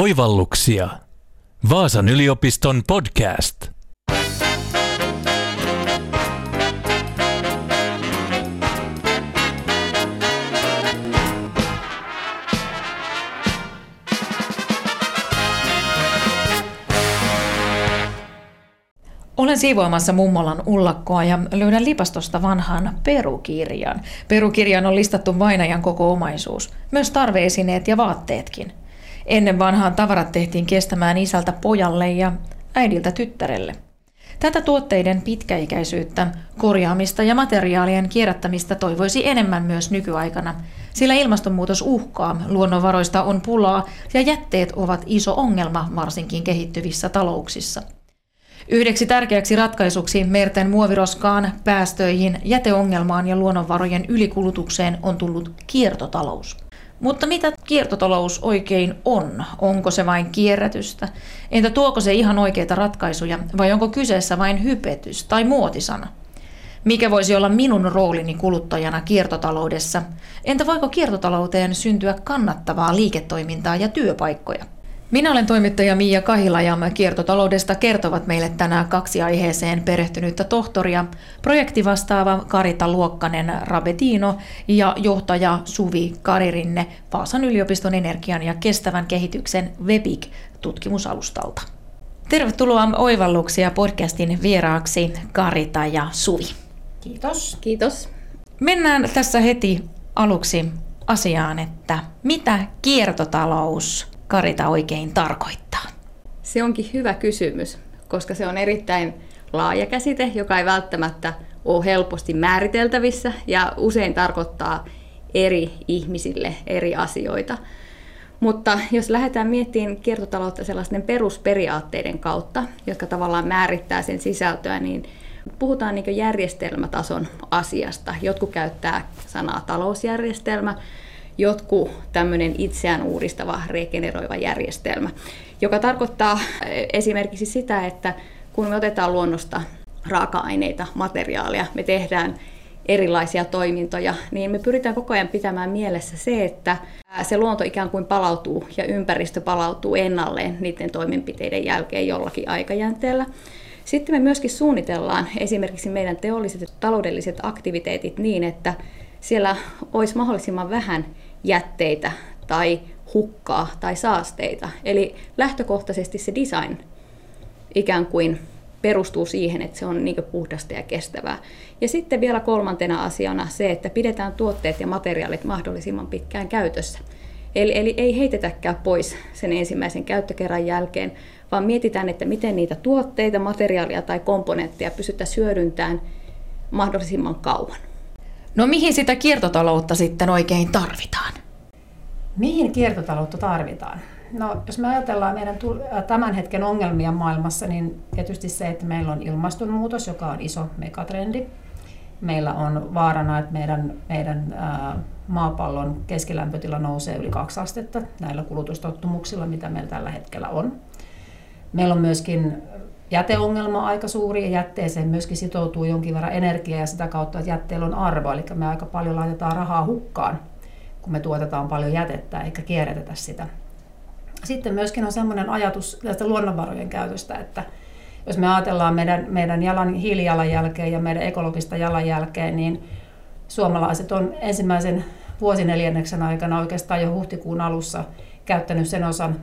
Oivalluksia. Vaasan yliopiston podcast. Olen siivoamassa mummolan ullakkoa ja löydän lipastosta vanhan perukirjan. Perukirjan on listattu vainajan koko omaisuus, myös tarveesineet ja vaatteetkin. Ennen vanhaan tavarat tehtiin kestämään isältä pojalle ja äidiltä tyttärelle. Tätä tuotteiden pitkäikäisyyttä, korjaamista ja materiaalien kierrättämistä toivoisi enemmän myös nykyaikana, sillä ilmastonmuutos uhkaa, luonnonvaroista on pulaa ja jätteet ovat iso ongelma varsinkin kehittyvissä talouksissa. Yhdeksi tärkeäksi ratkaisuksi merten muoviroskaan, päästöihin, jäteongelmaan ja luonnonvarojen ylikulutukseen on tullut kiertotalous. Mutta mitä kiertotalous oikein on? Onko se vain kierrätystä? Entä tuoko se ihan oikeita ratkaisuja vai onko kyseessä vain hypetys tai muotisana? Mikä voisi olla minun roolini kuluttajana kiertotaloudessa? Entä voiko kiertotalouteen syntyä kannattavaa liiketoimintaa ja työpaikkoja? Minä olen toimittaja Miia Kahila ja kiertotaloudesta kertovat meille tänään kaksi aiheeseen perehtynyttä tohtoria, projektivastaava Karita Luokkanen Rabetino ja johtaja Suvi Karirinne Vaasan yliopiston energian ja kestävän kehityksen WEPIC-tutkimusalustalta. Tervetuloa Oivalluksia podcastin vieraaksi Karita ja Suvi. Kiitos. Kiitos. Mennään tässä heti aluksi asiaan, että mitä kiertotalous Karita oikein tarkoittaa? Se onkin hyvä kysymys, koska se on erittäin laaja käsite, joka ei välttämättä ole helposti määriteltävissä ja usein tarkoittaa eri ihmisille eri asioita. Mutta jos lähdetään miettimään kiertotaloutta sellaisten perusperiaatteiden kautta, jotka tavallaan määrittää sen sisältöä, niin puhutaan niin järjestelmätason asiasta. Jotkut käyttää sanaa talousjärjestelmä, jotkut tämmöinen itseään uudistava, regeneroiva järjestelmä, joka tarkoittaa esimerkiksi sitä, että kun me otetaan luonnosta raaka-aineita, materiaalia, me tehdään erilaisia toimintoja, niin me pyritään koko ajan pitämään mielessä se, että se luonto ikään kuin palautuu ja ympäristö palautuu ennalleen niiden toimenpiteiden jälkeen jollakin aikajänteellä. Sitten me myöskin suunnitellaan esimerkiksi meidän teolliset ja taloudelliset aktiviteetit niin, että siellä olisi mahdollisimman vähän jätteitä tai hukkaa tai saasteita. Eli lähtökohtaisesti se design ikään kuin perustuu siihen, että se on niin puhdasta ja kestävää. Ja sitten vielä kolmantena asiana se, että pidetään tuotteet ja materiaalit mahdollisimman pitkään käytössä. Eli, eli ei heitetäkään pois sen ensimmäisen käyttökerran jälkeen, vaan mietitään, että miten niitä tuotteita, materiaalia tai komponentteja pystytään hyödyntämään mahdollisimman kauan. No mihin sitä kiertotaloutta sitten oikein tarvitaan? Mihin kiertotaloutta tarvitaan? No, jos me ajatellaan meidän tämän hetken ongelmia maailmassa, niin tietysti se, että meillä on ilmastonmuutos, joka on iso megatrendi. Meillä on vaarana, että meidän, meidän ää, maapallon keskilämpötila nousee yli kaksi astetta näillä kulutustottumuksilla, mitä meillä tällä hetkellä on. Meillä on myöskin jäteongelma aika suuri ja jätteeseen myöskin sitoutuu jonkin verran energiaa ja sitä kautta, että jätteellä on arvo. Eli me aika paljon laitetaan rahaa hukkaan, kun me tuotetaan paljon jätettä eikä kierrätetä sitä. Sitten myöskin on sellainen ajatus tästä luonnonvarojen käytöstä, että jos me ajatellaan meidän, meidän jalan, hiilijalanjälkeä ja meidän ekologista jalanjälkeä, niin suomalaiset on ensimmäisen vuosineljänneksen aikana oikeastaan jo huhtikuun alussa käyttänyt sen osan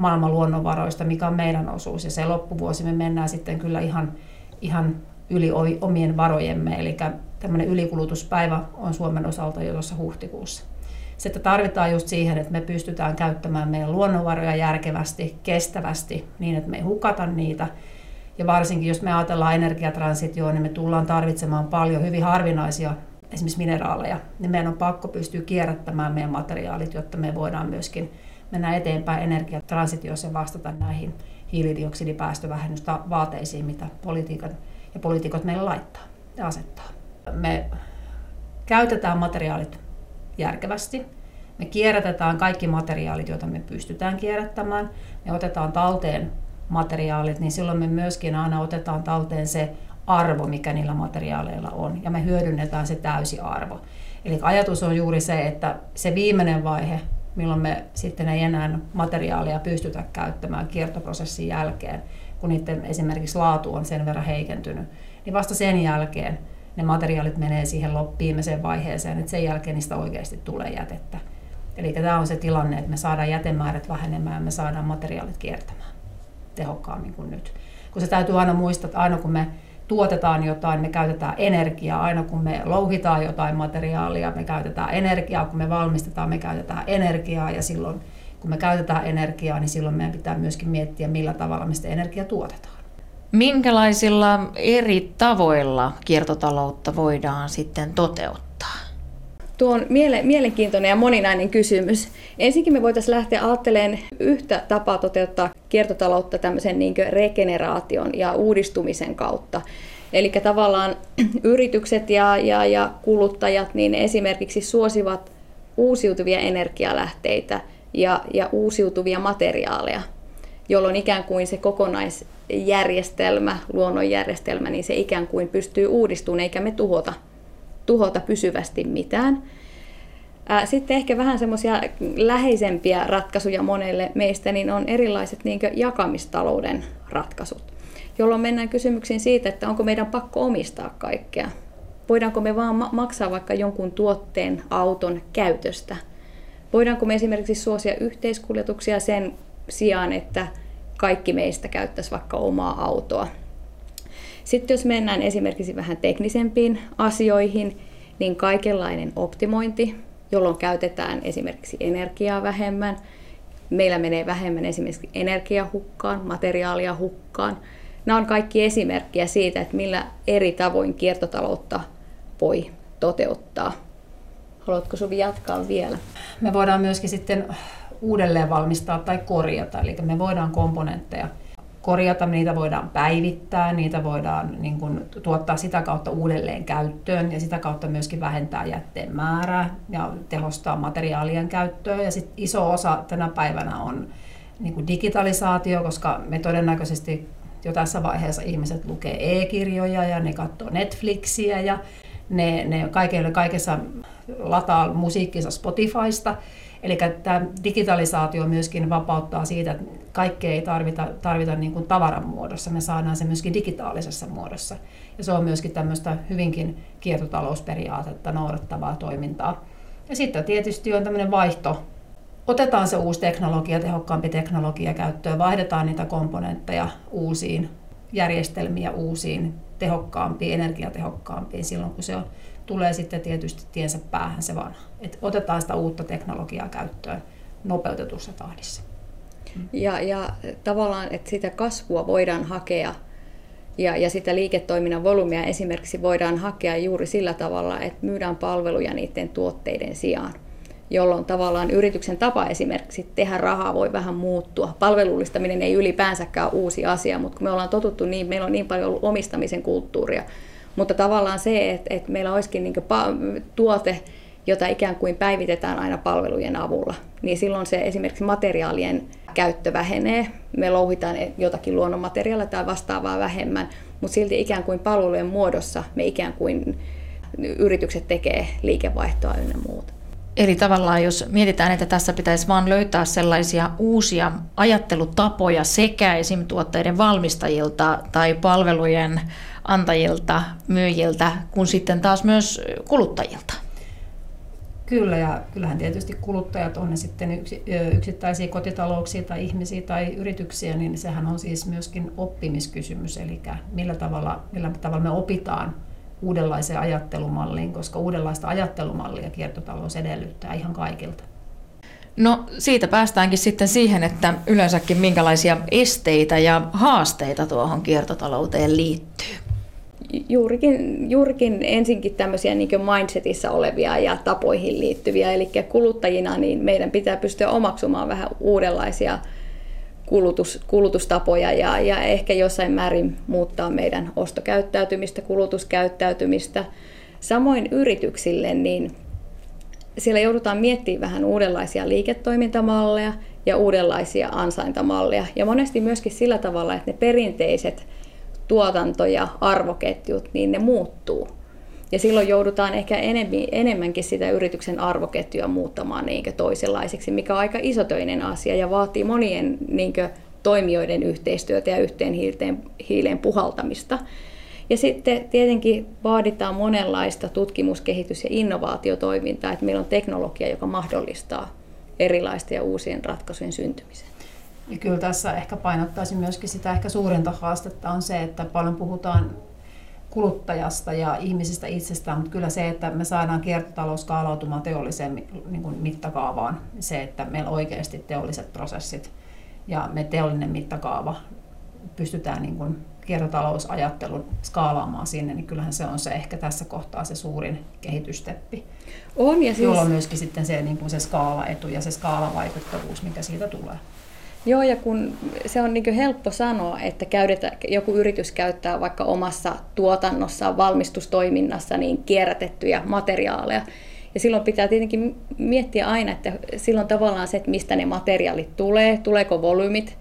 maailman luonnonvaroista, mikä on meidän osuus. Ja se loppuvuosi me mennään sitten kyllä ihan, ihan yli omien varojemme, eli tämmöinen ylikulutuspäivä on Suomen osalta jo tuossa huhtikuussa. Sitten tarvitaan just siihen, että me pystytään käyttämään meidän luonnonvaroja järkevästi, kestävästi, niin että me ei hukata niitä. Ja varsinkin jos me ajatellaan energiatransitioon, niin me tullaan tarvitsemaan paljon hyvin harvinaisia esimerkiksi mineraaleja, niin meidän on pakko pystyä kierrättämään meidän materiaalit, jotta me voidaan myöskin mennä eteenpäin energiatransitiossa ja vastata näihin hiilidioksidipäästövääteisiin, mitä politiikan ja poliitikot meille laittaa ja asettaa. Me käytetään materiaalit järkevästi. Me kierrätetään kaikki materiaalit, joita me pystytään kierrättämään. Me otetaan talteen materiaalit, niin silloin me myöskin aina otetaan talteen se arvo, mikä niillä materiaaleilla on, ja me hyödynnetään se täysi arvo. Eli ajatus on juuri se, että se viimeinen vaihe milloin me sitten ei enää materiaalia pystytä käyttämään kiertoprosessin jälkeen, kun niiden esimerkiksi laatu on sen verran heikentynyt, niin vasta sen jälkeen ne materiaalit menee siihen viimeiseen vaiheeseen, että sen jälkeen niistä oikeasti tulee jätettä. Eli tämä on se tilanne, että me saadaan jätemäärät vähenemään ja me saadaan materiaalit kiertämään tehokkaammin kuin nyt. Kun se täytyy aina muistaa, että aina kun me tuotetaan jotain, me käytetään energiaa. Aina kun me louhitaan jotain materiaalia, me käytetään energiaa. Kun me valmistetaan, me käytetään energiaa. Ja silloin, kun me käytetään energiaa, niin silloin meidän pitää myöskin miettiä, millä tavalla me sitä energiaa tuotetaan. Minkälaisilla eri tavoilla kiertotaloutta voidaan sitten toteuttaa? Tuo on miele- mielenkiintoinen ja moninainen kysymys. Ensinnäkin me voitaisiin lähteä ajattelemaan yhtä tapaa toteuttaa kiertotaloutta tämmöisen niin regeneraation ja uudistumisen kautta. Eli tavallaan yritykset ja, ja, ja kuluttajat niin esimerkiksi suosivat uusiutuvia energialähteitä ja, ja uusiutuvia materiaaleja, jolloin ikään kuin se kokonaisjärjestelmä, luonnonjärjestelmä, niin se ikään kuin pystyy uudistumaan eikä me tuhota tuhota pysyvästi mitään. Sitten ehkä vähän semmoisia läheisempiä ratkaisuja monelle meistä niin on erilaiset niin jakamistalouden ratkaisut, jolloin mennään kysymyksiin siitä, että onko meidän pakko omistaa kaikkea. Voidaanko me vaan maksaa vaikka jonkun tuotteen auton käytöstä? Voidaanko me esimerkiksi suosia yhteiskuljetuksia sen sijaan, että kaikki meistä käyttäisi vaikka omaa autoa sitten jos mennään esimerkiksi vähän teknisempiin asioihin, niin kaikenlainen optimointi, jolloin käytetään esimerkiksi energiaa vähemmän, meillä menee vähemmän esimerkiksi energiahukkaan, materiaalia hukkaan. Nämä on kaikki esimerkkiä siitä, että millä eri tavoin kiertotaloutta voi toteuttaa. Haluatko Suvi jatkaa vielä? Me voidaan myöskin sitten uudelleen valmistaa tai korjata, eli me voidaan komponentteja korjata, niitä voidaan päivittää, niitä voidaan niin kuin, tuottaa sitä kautta uudelleen käyttöön ja sitä kautta myöskin vähentää jätteen määrää ja tehostaa materiaalien käyttöä. Ja sit iso osa tänä päivänä on niin kuin digitalisaatio, koska me todennäköisesti jo tässä vaiheessa ihmiset lukee e-kirjoja ja ne katsoo Netflixiä ja ne, ne kaikessa lataa musiikkinsa Spotifysta. Eli tämä digitalisaatio myöskin vapauttaa siitä, että kaikkea ei tarvita, tarvita niin kuin tavaran muodossa, me saadaan se myöskin digitaalisessa muodossa. Ja se on myöskin tämmöistä hyvinkin kiertotalousperiaatetta noudattavaa toimintaa. Ja sitten tietysti on tämmöinen vaihto. Otetaan se uusi teknologia, tehokkaampi teknologia käyttöön, vaihdetaan niitä komponentteja uusiin järjestelmiä, uusiin tehokkaampiin, energiatehokkaampiin silloin, kun se on, tulee sitten tietysti tiensä päähän se vanha. Et otetaan sitä uutta teknologiaa käyttöön nopeutetussa tahdissa. Ja, ja tavallaan, että sitä kasvua voidaan hakea ja, ja sitä liiketoiminnan volyymia esimerkiksi voidaan hakea juuri sillä tavalla, että myydään palveluja niiden tuotteiden sijaan jolloin tavallaan yrityksen tapa esimerkiksi tehdä rahaa voi vähän muuttua. Palvelullistaminen ei ylipäänsäkään ole uusi asia, mutta kun me ollaan totuttu niin, meillä on niin paljon ollut omistamisen kulttuuria, mutta tavallaan se, että, että meillä olisikin niin tuote, jota ikään kuin päivitetään aina palvelujen avulla, niin silloin se esimerkiksi materiaalien käyttö vähenee. Me louhitaan jotakin luonnonmateriaalia tai vastaavaa vähemmän, mutta silti ikään kuin palvelujen muodossa me ikään kuin yritykset tekee liikevaihtoa ynnä muuta. Eli tavallaan jos mietitään, että tässä pitäisi vain löytää sellaisia uusia ajattelutapoja sekä esim. tuotteiden valmistajilta tai palvelujen antajilta, myyjiltä, kuin sitten taas myös kuluttajilta. Kyllä, ja kyllähän tietysti kuluttajat on ne sitten yksittäisiä kotitalouksia tai ihmisiä tai yrityksiä, niin sehän on siis myöskin oppimiskysymys, eli millä tavalla, millä tavalla me opitaan uudenlaiseen ajattelumalliin, koska uudenlaista ajattelumallia kiertotalous edellyttää ihan kaikilta. No siitä päästäänkin sitten siihen, että yleensäkin minkälaisia esteitä ja haasteita tuohon kiertotalouteen liittyy juurikin, juurikin ensinkin tämmöisiä niin mindsetissä olevia ja tapoihin liittyviä. Eli kuluttajina niin meidän pitää pystyä omaksumaan vähän uudenlaisia kulutus, kulutustapoja ja, ja ehkä jossain määrin muuttaa meidän ostokäyttäytymistä, kulutuskäyttäytymistä. Samoin yrityksille, niin siellä joudutaan miettimään vähän uudenlaisia liiketoimintamalleja ja uudenlaisia ansaintamalleja. Ja monesti myöskin sillä tavalla, että ne perinteiset tuotanto- ja arvoketjut, niin ne muuttuu. Ja silloin joudutaan ehkä enemmänkin sitä yrityksen arvoketjua muuttamaan niin toisenlaiseksi, mikä on aika isotöinen asia ja vaatii monien niin toimijoiden yhteistyötä ja yhteen hiileen, hiileen puhaltamista. Ja sitten tietenkin vaaditaan monenlaista tutkimus-, kehitys- ja innovaatiotoimintaa, että meillä on teknologia, joka mahdollistaa erilaisten ja uusien ratkaisujen syntymisen. Ja kyllä tässä ehkä painottaisin myöskin sitä ehkä suurinta haastetta on se, että paljon puhutaan kuluttajasta ja ihmisistä itsestään, mutta kyllä se, että me saadaan kiertotalous skaalautumaan teolliseen niin kuin mittakaavaan, se, että meillä oikeasti teolliset prosessit ja me teollinen mittakaava pystytään niin kuin kiertotalousajattelun skaalaamaan sinne, niin kyllähän se on se ehkä tässä kohtaa se suurin kehitysteppi. On, ja siis... Jolla on myöskin sitten se, niin kuin se skaalaetu ja se skaalavaikuttavuus, mikä siitä tulee. Joo, ja kun se on niin helppo sanoa, että käydetä, joku yritys käyttää vaikka omassa tuotannossa, valmistustoiminnassa niin kierrätettyjä materiaaleja, ja silloin pitää tietenkin miettiä aina, että silloin tavallaan se, että mistä ne materiaalit tulee, tuleeko volyymit,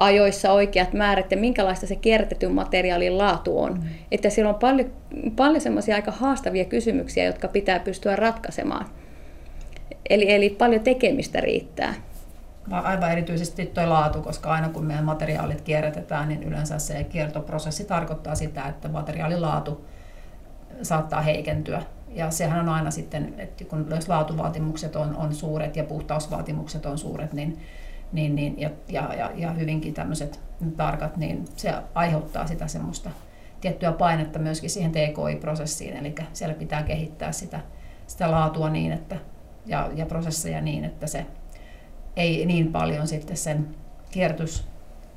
ajoissa oikeat määrät ja minkälaista se kierrätetyn materiaalin laatu on. Mm. Että siellä on paljon, paljon semmoisia aika haastavia kysymyksiä, jotka pitää pystyä ratkaisemaan. Eli, eli paljon tekemistä riittää. Aivan erityisesti tuo laatu, koska aina kun meidän materiaalit kierrätetään, niin yleensä se kiertoprosessi tarkoittaa sitä, että materiaalin laatu saattaa heikentyä. Ja sehän on aina sitten, että kun jos laatuvaatimukset on, on suuret ja puhtausvaatimukset on suuret, niin niin, niin, ja, ja, ja, ja hyvinkin tämmöiset tarkat, niin se aiheuttaa sitä semmoista tiettyä painetta myöskin siihen TKI-prosessiin, eli siellä pitää kehittää sitä, sitä laatua niin, että, ja, ja prosesseja niin, että se ei niin paljon sitten sen kierrätys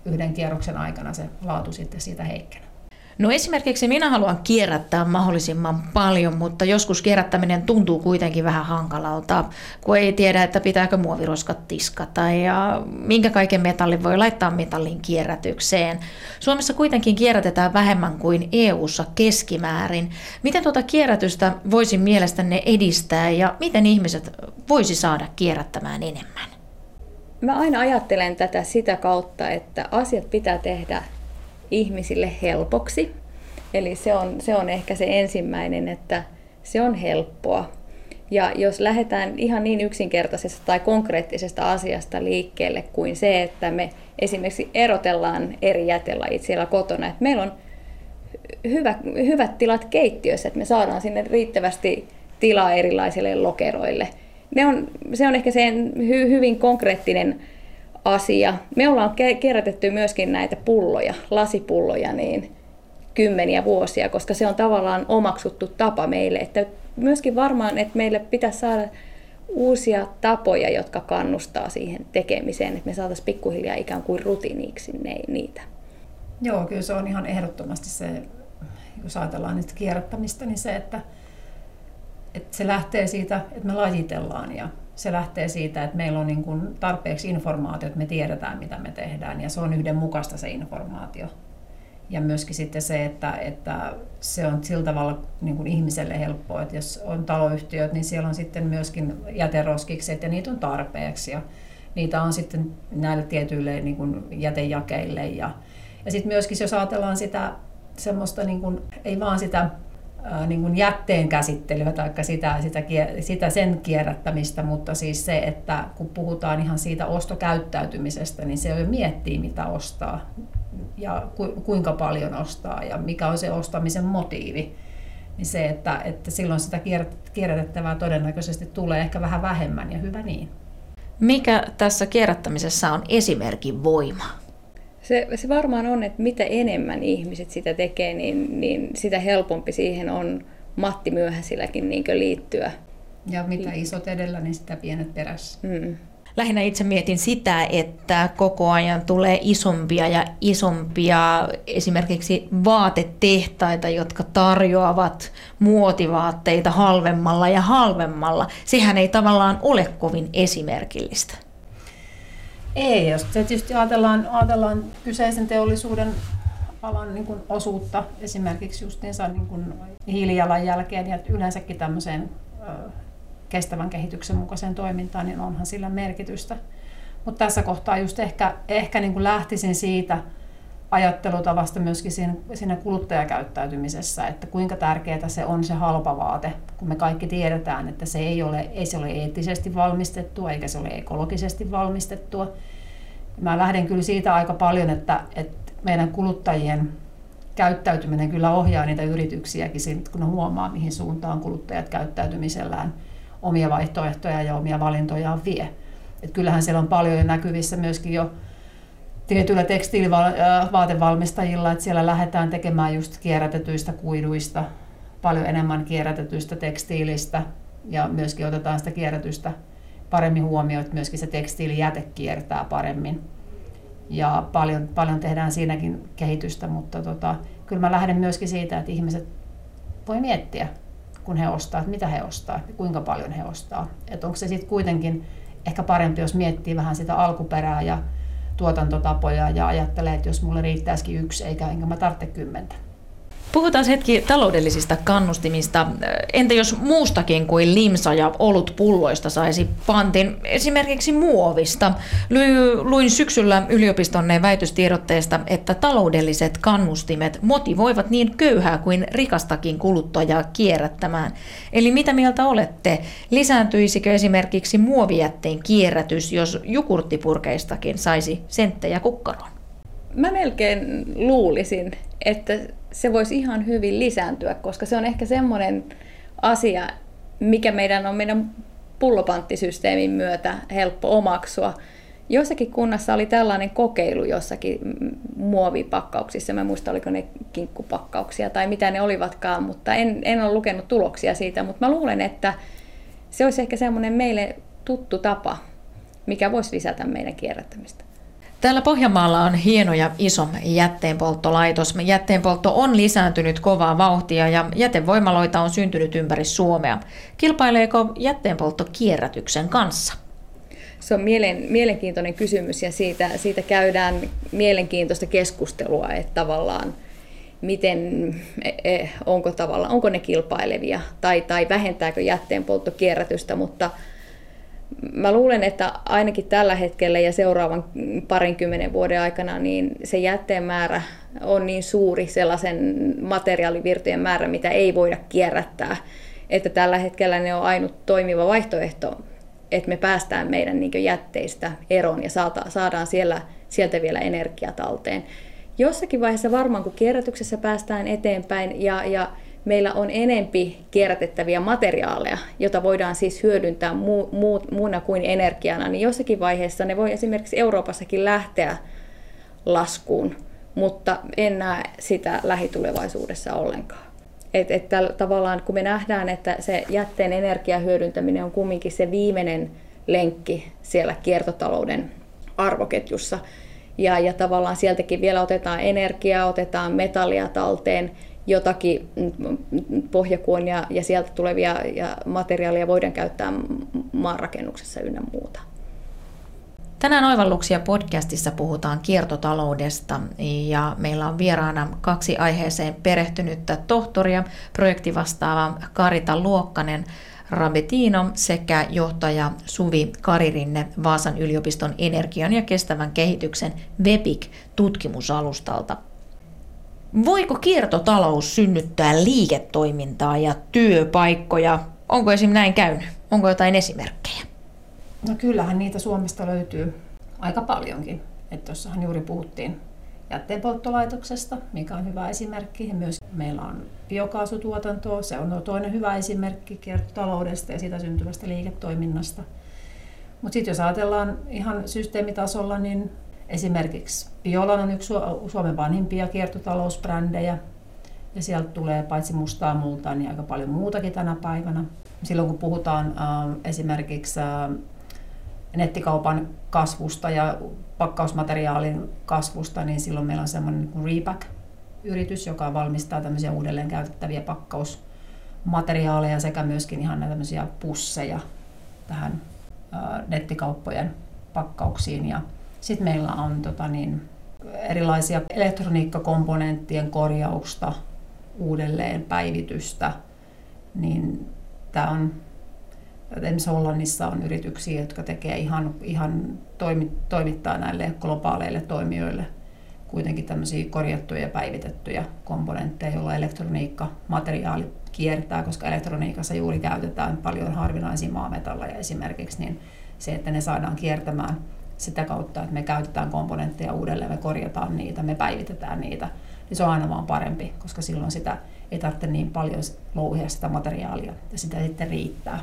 yhden kierroksen aikana se laatu sitten siitä heikkene. No esimerkiksi minä haluan kierrättää mahdollisimman paljon, mutta joskus kierrättäminen tuntuu kuitenkin vähän hankalalta, kun ei tiedä, että pitääkö muoviroskat tiskata ja minkä kaiken metallin voi laittaa metallin kierrätykseen. Suomessa kuitenkin kierrätetään vähemmän kuin EU-ssa keskimäärin. Miten tuota kierrätystä voisi mielestänne edistää ja miten ihmiset voisi saada kierrättämään enemmän? Mä aina ajattelen tätä sitä kautta, että asiat pitää tehdä ihmisille helpoksi. Eli se on, se on ehkä se ensimmäinen, että se on helppoa. Ja jos lähdetään ihan niin yksinkertaisesta tai konkreettisesta asiasta liikkeelle kuin se, että me esimerkiksi erotellaan eri jätelajit siellä kotona, että meillä on hyvä, hyvät tilat keittiössä, että me saadaan sinne riittävästi tilaa erilaisille lokeroille. Ne on, se on ehkä se hy, hyvin konkreettinen asia. Me ollaan kerätetty myöskin näitä pulloja, lasipulloja, niin kymmeniä vuosia, koska se on tavallaan omaksuttu tapa meille. Että myöskin varmaan, että meille pitäisi saada uusia tapoja, jotka kannustaa siihen tekemiseen, että me saataisiin pikkuhiljaa ikään kuin rutiiniiksi niitä. Joo, kyllä se on ihan ehdottomasti se, jos ajatellaan nyt kierrättämistä, niin se, että, että se lähtee siitä, että me lajitellaan ja se lähtee siitä, että meillä on niin kuin tarpeeksi informaatiota, että me tiedetään, mitä me tehdään, ja se on yhdenmukaista se informaatio. Ja myöskin sitten se, että, että se on sillä tavalla niin kuin ihmiselle helppoa, että jos on taloyhtiöt, niin siellä on sitten myöskin jäteroskikset, ja niitä on tarpeeksi, ja niitä on sitten näille tietyille niin kuin jätejakeille. Ja, ja sitten myöskin, jos ajatellaan sitä semmoista, niin kuin, ei vaan sitä niin kuin jätteen käsittelyä tai sitä, sitä, sitä sen kierrättämistä, mutta siis se, että kun puhutaan ihan siitä ostokäyttäytymisestä, niin se jo miettii, mitä ostaa ja ku, kuinka paljon ostaa ja mikä on se ostamisen motiivi. Niin se, että, että silloin sitä kierrätettävää todennäköisesti tulee ehkä vähän vähemmän ja hyvä niin. Mikä tässä kierrättämisessä on esimerkin voima? Se, se varmaan on, että mitä enemmän ihmiset sitä tekee, niin, niin sitä helpompi siihen on Matti Myöhäsilläkin niin liittyä. Ja mitä isot edellä, niin sitä pienet perässä. Mm. Lähinnä itse mietin sitä, että koko ajan tulee isompia ja isompia esimerkiksi vaatetehtaita, jotka tarjoavat muotivaatteita halvemmalla ja halvemmalla. Sehän ei tavallaan ole kovin esimerkillistä. Ei, jos tietysti ajatellaan, ajatellaan kyseisen teollisuuden alan niin kuin osuutta esimerkiksi justiinsa niin kuin hiilijalanjälkeen ja yleensäkin tämmöiseen kestävän kehityksen mukaiseen toimintaan, niin onhan sillä merkitystä. Mutta tässä kohtaa just ehkä, ehkä niin kuin lähtisin siitä ajattelutavasta myöskin siinä, siinä kuluttajakäyttäytymisessä, että kuinka tärkeää se on se halpa vaate, kun me kaikki tiedetään, että se ei ole, ei se ole eettisesti valmistettua eikä se ole ekologisesti valmistettua. Mä lähden kyllä siitä aika paljon, että, että meidän kuluttajien käyttäytyminen kyllä ohjaa niitä yrityksiäkin, kun ne huomaa, mihin suuntaan kuluttajat käyttäytymisellään omia vaihtoehtoja ja omia valintojaan vie. Et kyllähän siellä on paljon jo näkyvissä myöskin jo tietyillä tekstiilivaatevalmistajilla, että siellä lähdetään tekemään just kierrätetyistä kuiduista, paljon enemmän kierrätetyistä tekstiilistä ja myöskin otetaan sitä kierrätystä paremmin huomioon, että myöskin se tekstiilijäte kiertää paremmin. Ja paljon, paljon tehdään siinäkin kehitystä, mutta tota, kyllä mä lähden myöskin siitä, että ihmiset voi miettiä, kun he ostaa, että mitä he ostaa ja kuinka paljon he ostaa. Että onko se sitten kuitenkin ehkä parempi, jos miettii vähän sitä alkuperää ja tuotantotapoja ja ajattelee, että jos mulle riittäisikin yksi, eikä enkä mä tarvitse kymmentä. Puhutaan hetki taloudellisista kannustimista. Entä jos muustakin kuin limsa ja olutpulloista saisi pantin esimerkiksi muovista? Luin syksyllä yliopistonne väitöstiedotteesta, että taloudelliset kannustimet motivoivat niin köyhää kuin rikastakin kuluttajaa kierrättämään. Eli mitä mieltä olette? Lisääntyisikö esimerkiksi muovijätteen kierrätys, jos jukurttipurkeistakin saisi senttejä kukkaroon? Mä melkein luulisin, että se voisi ihan hyvin lisääntyä, koska se on ehkä semmoinen asia, mikä meidän on meidän pullopanttisysteemin myötä helppo omaksua. Jossakin kunnassa oli tällainen kokeilu jossakin muovipakkauksissa, mä muistan oliko ne kinkkupakkauksia tai mitä ne olivatkaan, mutta en, en ole lukenut tuloksia siitä, mutta mä luulen, että se olisi ehkä semmoinen meille tuttu tapa, mikä voisi lisätä meidän kierrättämistä. Täällä Pohjanmaalla on hieno ja iso jätteenpolttolaitos. Jätteenpoltto on lisääntynyt kovaa vauhtia ja jätevoimaloita on syntynyt ympäri Suomea. Kilpaileeko jätteenpoltto kierrätyksen kanssa? Se on mielen, mielenkiintoinen kysymys ja siitä, siitä käydään mielenkiintoista keskustelua, että tavallaan miten, e, e, onko, tavallaan, onko ne kilpailevia tai, tai vähentääkö jätteenpoltto kierrätystä, mutta – mä luulen, että ainakin tällä hetkellä ja seuraavan parinkymmenen vuoden aikana niin se jätteen määrä on niin suuri sellaisen materiaalivirtojen määrä, mitä ei voida kierrättää, että tällä hetkellä ne on ainut toimiva vaihtoehto, että me päästään meidän niin jätteistä eroon ja saadaan siellä, sieltä vielä energiatalteen. Jossakin vaiheessa varmaan, kun kierrätyksessä päästään eteenpäin ja, ja meillä on enempi kierrätettäviä materiaaleja, jota voidaan siis hyödyntää muu, muu, muuna kuin energiana, niin jossakin vaiheessa ne voi esimerkiksi Euroopassakin lähteä laskuun, mutta en näe sitä lähitulevaisuudessa ollenkaan. Et, et täl, tavallaan kun me nähdään, että se jätteen energiahyödyntäminen on kumminkin se viimeinen lenkki siellä kiertotalouden arvoketjussa, ja, ja tavallaan sieltäkin vielä otetaan energiaa, otetaan metallia talteen, jotakin pohjakuonia ja sieltä tulevia ja materiaaleja voidaan käyttää maanrakennuksessa ynnä muuta. Tänään Oivalluksia podcastissa puhutaan kiertotaloudesta ja meillä on vieraana kaksi aiheeseen perehtynyttä tohtoria, projektivastaava Karita Luokkanen Rabetino sekä johtaja Suvi Karirinne Vaasan yliopiston energian ja kestävän kehityksen VEPIC-tutkimusalustalta. Voiko kiertotalous synnyttää liiketoimintaa ja työpaikkoja? Onko esim. näin käynyt? Onko jotain esimerkkejä? No kyllähän niitä Suomesta löytyy aika paljonkin. Että tuossahan juuri puhuttiin jätteenpolttolaitoksesta, mikä on hyvä esimerkki. Ja myös meillä on biokaasutuotantoa, se on toinen hyvä esimerkki kiertotaloudesta ja siitä syntyvästä liiketoiminnasta. Mutta sitten jos ajatellaan ihan systeemitasolla, niin Esimerkiksi Biolan on yksi Suomen vanhimpia kiertotalousbrändejä, ja sieltä tulee paitsi mustaa multaa, niin aika paljon muutakin tänä päivänä. Silloin kun puhutaan äh, esimerkiksi äh, nettikaupan kasvusta ja pakkausmateriaalin kasvusta, niin silloin meillä on semmoinen niin Repack-yritys, joka valmistaa tämmöisiä uudelleen käytettäviä pakkausmateriaaleja sekä myöskin ihan näitä tämmöisiä pusseja tähän äh, nettikauppojen pakkauksiin. Ja sitten meillä on tota niin, erilaisia elektroniikkakomponenttien korjausta, uudelleen päivitystä, niin tämä on Esimerkiksi Hollannissa on yrityksiä, jotka tekee ihan, ihan toimi, toimittaa näille globaaleille toimijoille kuitenkin tämmöisiä korjattuja ja päivitettyjä komponentteja, joilla elektroniikka, materiaali kiertää, koska elektroniikassa juuri käytetään paljon harvinaisia maametalleja esimerkiksi, niin se, että ne saadaan kiertämään sitä kautta, että me käytetään komponentteja uudelleen, me korjataan niitä, me päivitetään niitä, niin se on aina vaan parempi, koska silloin sitä ei tarvitse niin paljon louhia sitä materiaalia ja sitä sitten riittää.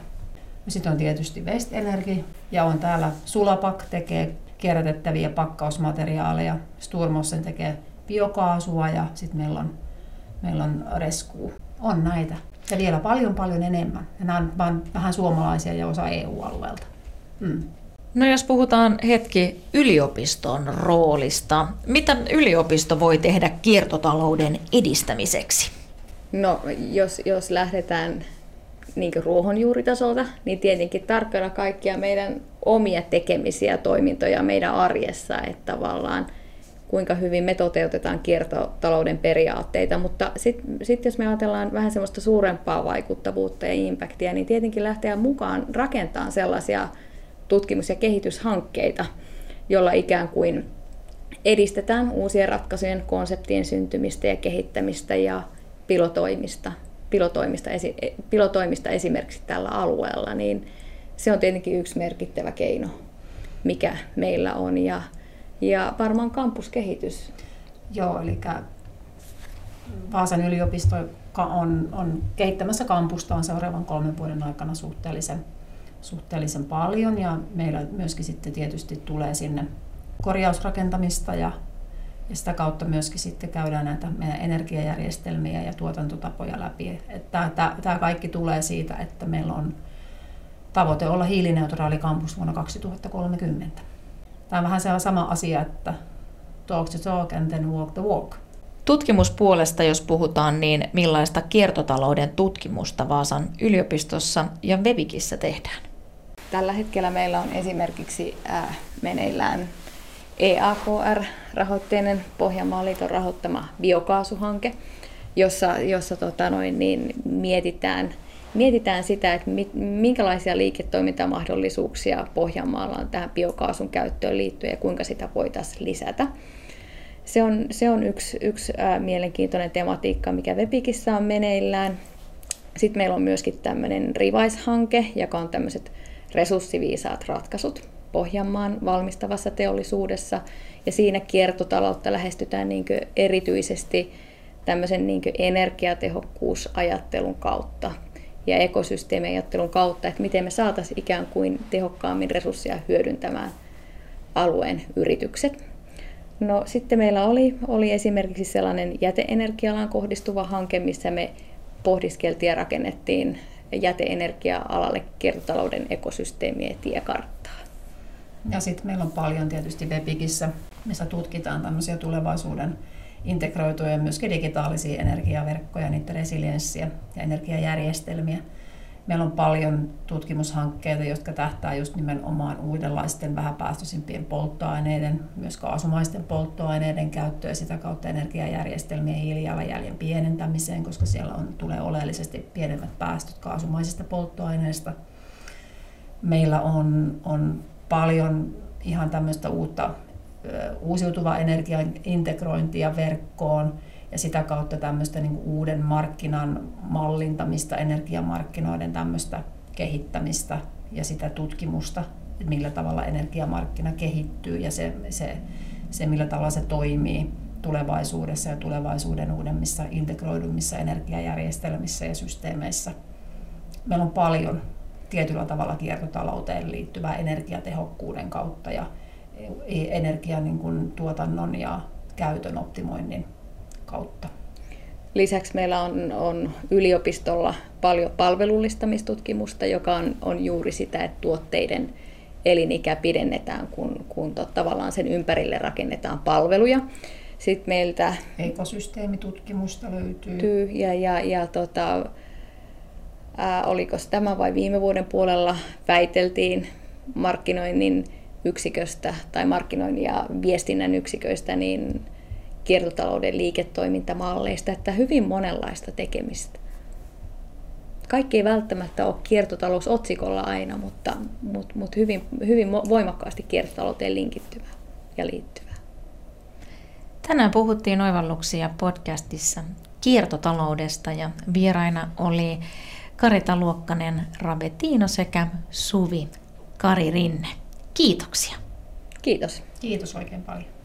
Sitten on tietysti Waste Energy ja on täällä Sulapak tekee kierrätettäviä pakkausmateriaaleja, Sturmossen tekee biokaasua ja sitten meillä on, meillä on Rescue. On näitä. Ja vielä paljon paljon enemmän. Ja nämä on vähän suomalaisia ja osa EU-alueelta. Mm. No jos puhutaan hetki yliopiston roolista, mitä yliopisto voi tehdä kiertotalouden edistämiseksi? No jos, jos lähdetään niin ruohonjuuritasolta, niin tietenkin tarkkana kaikkia meidän omia tekemisiä ja toimintoja meidän arjessa, että tavallaan kuinka hyvin me toteutetaan kiertotalouden periaatteita, mutta sitten sit jos me ajatellaan vähän semmoista suurempaa vaikuttavuutta ja impactia, niin tietenkin lähteä mukaan rakentamaan sellaisia tutkimus- ja kehityshankkeita, jolla ikään kuin edistetään uusien ratkaisujen konseptien syntymistä ja kehittämistä ja pilotoimista, pilotoimista, esi, pilotoimista esimerkiksi tällä alueella, niin se on tietenkin yksi merkittävä keino, mikä meillä on. Ja, ja varmaan kampuskehitys. Joo, eli Vaasan yliopisto on, on kehittämässä kampustaan seuraavan kolmen vuoden aikana suhteellisen, suhteellisen paljon ja meillä myöskin sitten tietysti tulee sinne korjausrakentamista ja ja sitä kautta myöskin sitten käydään näitä meidän energiajärjestelmiä ja tuotantotapoja läpi. Tämä, kaikki tulee siitä, että meillä on tavoite olla hiilineutraali kampus vuonna 2030. Tämä on vähän se sama asia, että talk the talk and then walk the walk. Tutkimuspuolesta, jos puhutaan, niin millaista kiertotalouden tutkimusta Vaasan yliopistossa ja Vevikissä tehdään? Tällä hetkellä meillä on esimerkiksi äh, meneillään EAKR-rahoitteinen Pohjanmaan liiton rahoittama biokaasuhanke, jossa, jossa tota noin, niin mietitään, mietitään sitä, että minkälaisia liiketoimintamahdollisuuksia Pohjanmaalla on tähän biokaasun käyttöön liittyen ja kuinka sitä voitaisiin lisätä. Se on, se on yksi, yksi ää, mielenkiintoinen tematiikka, mikä Webikissä on meneillään. Sitten meillä on myöskin tämmöinen Rivais-hanke, joka on tämmöiset resurssiviisaat ratkaisut Pohjanmaan valmistavassa teollisuudessa. Ja siinä kiertotaloutta lähestytään niin erityisesti tämmöisen niin energiatehokkuusajattelun kautta ja ekosysteemiajattelun kautta, että miten me saataisiin ikään kuin tehokkaammin resursseja hyödyntämään alueen yritykset. No sitten meillä oli, oli esimerkiksi sellainen jäteenergialaan kohdistuva hanke, missä me pohdiskeltiin ja rakennettiin jäteenergia-alalle kiertotalouden ekosysteemien tiekarttaa. Ja sitten meillä on paljon tietysti Webigissä, missä tutkitaan tämmöisiä tulevaisuuden integroituja ja myöskin digitaalisia energiaverkkoja, niiden resilienssiä ja energiajärjestelmiä. Meillä on paljon tutkimushankkeita, jotka tähtää just nimenomaan uudenlaisten vähäpäästöisimpien polttoaineiden, myös kaasumaisten polttoaineiden käyttöä sitä kautta energiajärjestelmien hiilijalanjäljen pienentämiseen, koska siellä on, tulee oleellisesti pienemmät päästöt kaasumaisista polttoaineista. Meillä on, on paljon ihan tämmöistä uutta uusiutuvaa energian integrointia verkkoon ja sitä kautta tämmöistä niin uuden markkinan mallintamista, energiamarkkinoiden tämmöistä kehittämistä ja sitä tutkimusta, että millä tavalla energiamarkkina kehittyy ja se, se, se millä tavalla se toimii tulevaisuudessa ja tulevaisuuden uudemmissa integroidummissa energiajärjestelmissä ja systeemeissä. Meillä on paljon tietyllä tavalla kiertotalouteen liittyvää energiatehokkuuden kautta ja energian niin kuin tuotannon ja käytön optimoinnin kautta. Lisäksi meillä on, on yliopistolla paljon palvelullistamistutkimusta, joka on, on juuri sitä, että tuotteiden elinikä pidennetään, kun, kun to, tavallaan sen ympärille rakennetaan palveluja. Sitten meiltä ekosysteemitutkimusta löytyy. Ja, ja, ja tota, ää, oliko tämä vai viime vuoden puolella väiteltiin markkinoinnin yksiköstä tai markkinoinnin ja viestinnän yksiköistä, niin kiertotalouden liiketoimintamalleista, että hyvin monenlaista tekemistä. Kaikki ei välttämättä ole kiertotalousotsikolla aina, mutta, mutta, mutta hyvin, hyvin voimakkaasti kiertotalouteen linkittyvää ja liittyvää. Tänään puhuttiin oivalluksia podcastissa kiertotaloudesta ja vieraina oli Karita Luokkanen Rabetino sekä Suvi Kari Rinne. Kiitoksia. Kiitos. Kiitos oikein paljon.